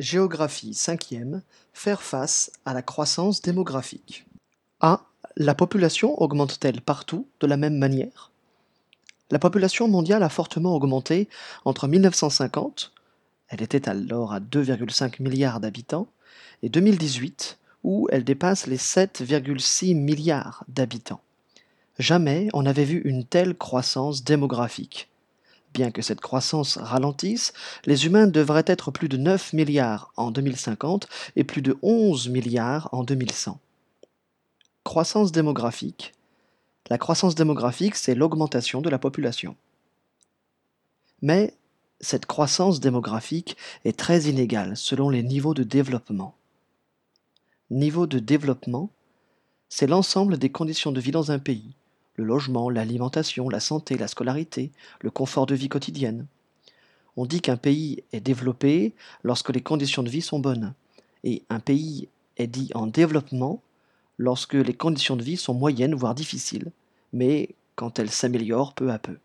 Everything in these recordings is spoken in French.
Géographie 5e Faire face à la croissance démographique. A. La population augmente-t-elle partout de la même manière? La population mondiale a fortement augmenté entre 1950, elle était alors à 2,5 milliards d'habitants, et 2018, où elle dépasse les 7,6 milliards d'habitants. Jamais on n'avait vu une telle croissance démographique. Bien que cette croissance ralentisse, les humains devraient être plus de 9 milliards en 2050 et plus de 11 milliards en 2100. Croissance démographique. La croissance démographique, c'est l'augmentation de la population. Mais cette croissance démographique est très inégale selon les niveaux de développement. Niveau de développement, c'est l'ensemble des conditions de vie dans un pays, le logement, l'alimentation, la santé, la scolarité, le confort de vie quotidienne. On dit qu'un pays est développé lorsque les conditions de vie sont bonnes, et un pays est dit en développement lorsque les conditions de vie sont moyennes, voire difficiles, mais quand elles s'améliorent peu à peu.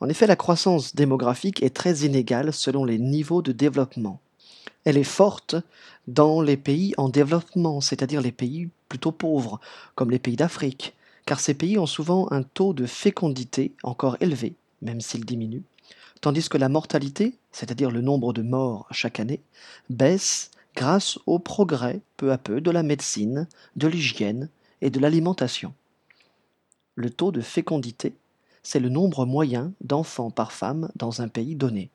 En effet, la croissance démographique est très inégale selon les niveaux de développement. Elle est forte dans les pays en développement, c'est-à-dire les pays plutôt pauvres, comme les pays d'Afrique, car ces pays ont souvent un taux de fécondité encore élevé, même s'il diminue, tandis que la mortalité, c'est-à-dire le nombre de morts chaque année, baisse grâce au progrès peu à peu de la médecine, de l'hygiène et de l'alimentation. Le taux de fécondité, c'est le nombre moyen d'enfants par femme dans un pays donné.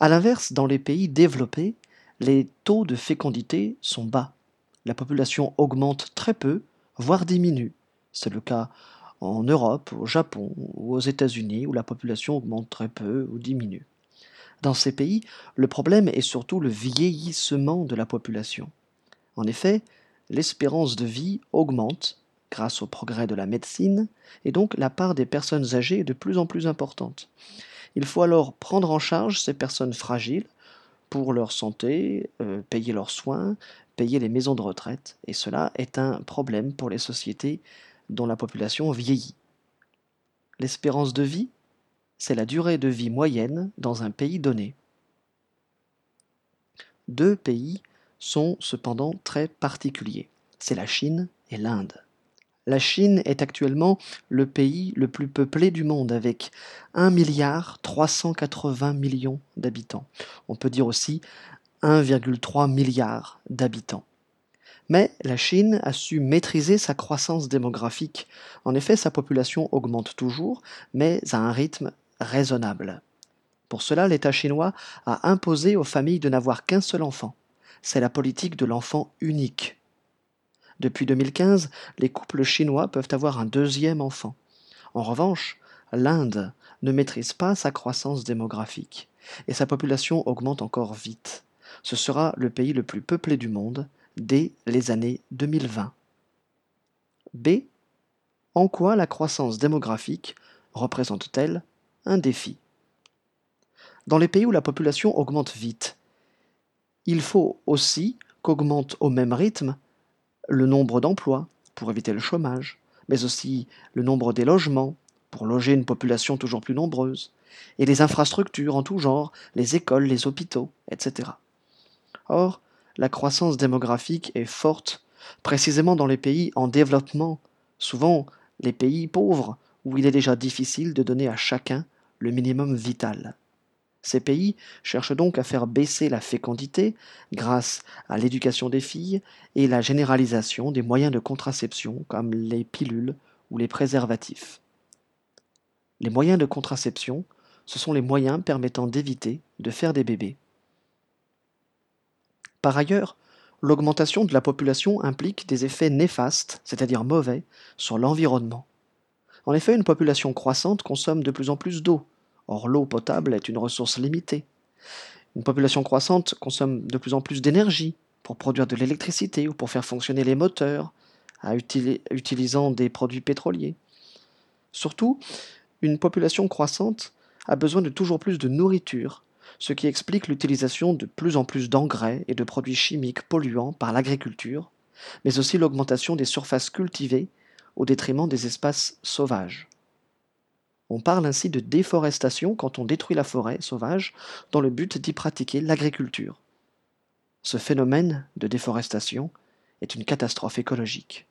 A l'inverse, dans les pays développés, les taux de fécondité sont bas la population augmente très peu, voire diminue. C'est le cas en Europe, au Japon ou aux États-Unis où la population augmente très peu ou diminue. Dans ces pays, le problème est surtout le vieillissement de la population. En effet, l'espérance de vie augmente grâce au progrès de la médecine, et donc la part des personnes âgées est de plus en plus importante. Il faut alors prendre en charge ces personnes fragiles pour leur santé, euh, payer leurs soins, payer les maisons de retraite, et cela est un problème pour les sociétés dont la population vieillit. L'espérance de vie, c'est la durée de vie moyenne dans un pays donné. Deux pays sont cependant très particuliers, c'est la Chine et l'Inde. La Chine est actuellement le pays le plus peuplé du monde avec 1 milliard 380 millions d'habitants. On peut dire aussi 1,3 milliard d'habitants. Mais la Chine a su maîtriser sa croissance démographique. En effet, sa population augmente toujours, mais à un rythme raisonnable. Pour cela, l'État chinois a imposé aux familles de n'avoir qu'un seul enfant. C'est la politique de l'enfant unique. Depuis 2015, les couples chinois peuvent avoir un deuxième enfant. En revanche, l'Inde ne maîtrise pas sa croissance démographique, et sa population augmente encore vite ce sera le pays le plus peuplé du monde dès les années 2020. B. En quoi la croissance démographique représente-t-elle un défi? Dans les pays où la population augmente vite, il faut aussi qu'augmente au même rythme le nombre d'emplois pour éviter le chômage, mais aussi le nombre des logements pour loger une population toujours plus nombreuse, et les infrastructures en tout genre, les écoles, les hôpitaux, etc. Or, la croissance démographique est forte précisément dans les pays en développement, souvent les pays pauvres, où il est déjà difficile de donner à chacun le minimum vital. Ces pays cherchent donc à faire baisser la fécondité grâce à l'éducation des filles et la généralisation des moyens de contraception comme les pilules ou les préservatifs. Les moyens de contraception, ce sont les moyens permettant d'éviter de faire des bébés. Par ailleurs, l'augmentation de la population implique des effets néfastes, c'est-à-dire mauvais, sur l'environnement. En effet, une population croissante consomme de plus en plus d'eau. Or, l'eau potable est une ressource limitée. Une population croissante consomme de plus en plus d'énergie pour produire de l'électricité ou pour faire fonctionner les moteurs, utilisant des produits pétroliers. Surtout, une population croissante a besoin de toujours plus de nourriture ce qui explique l'utilisation de plus en plus d'engrais et de produits chimiques polluants par l'agriculture, mais aussi l'augmentation des surfaces cultivées au détriment des espaces sauvages. On parle ainsi de déforestation quand on détruit la forêt sauvage dans le but d'y pratiquer l'agriculture. Ce phénomène de déforestation est une catastrophe écologique.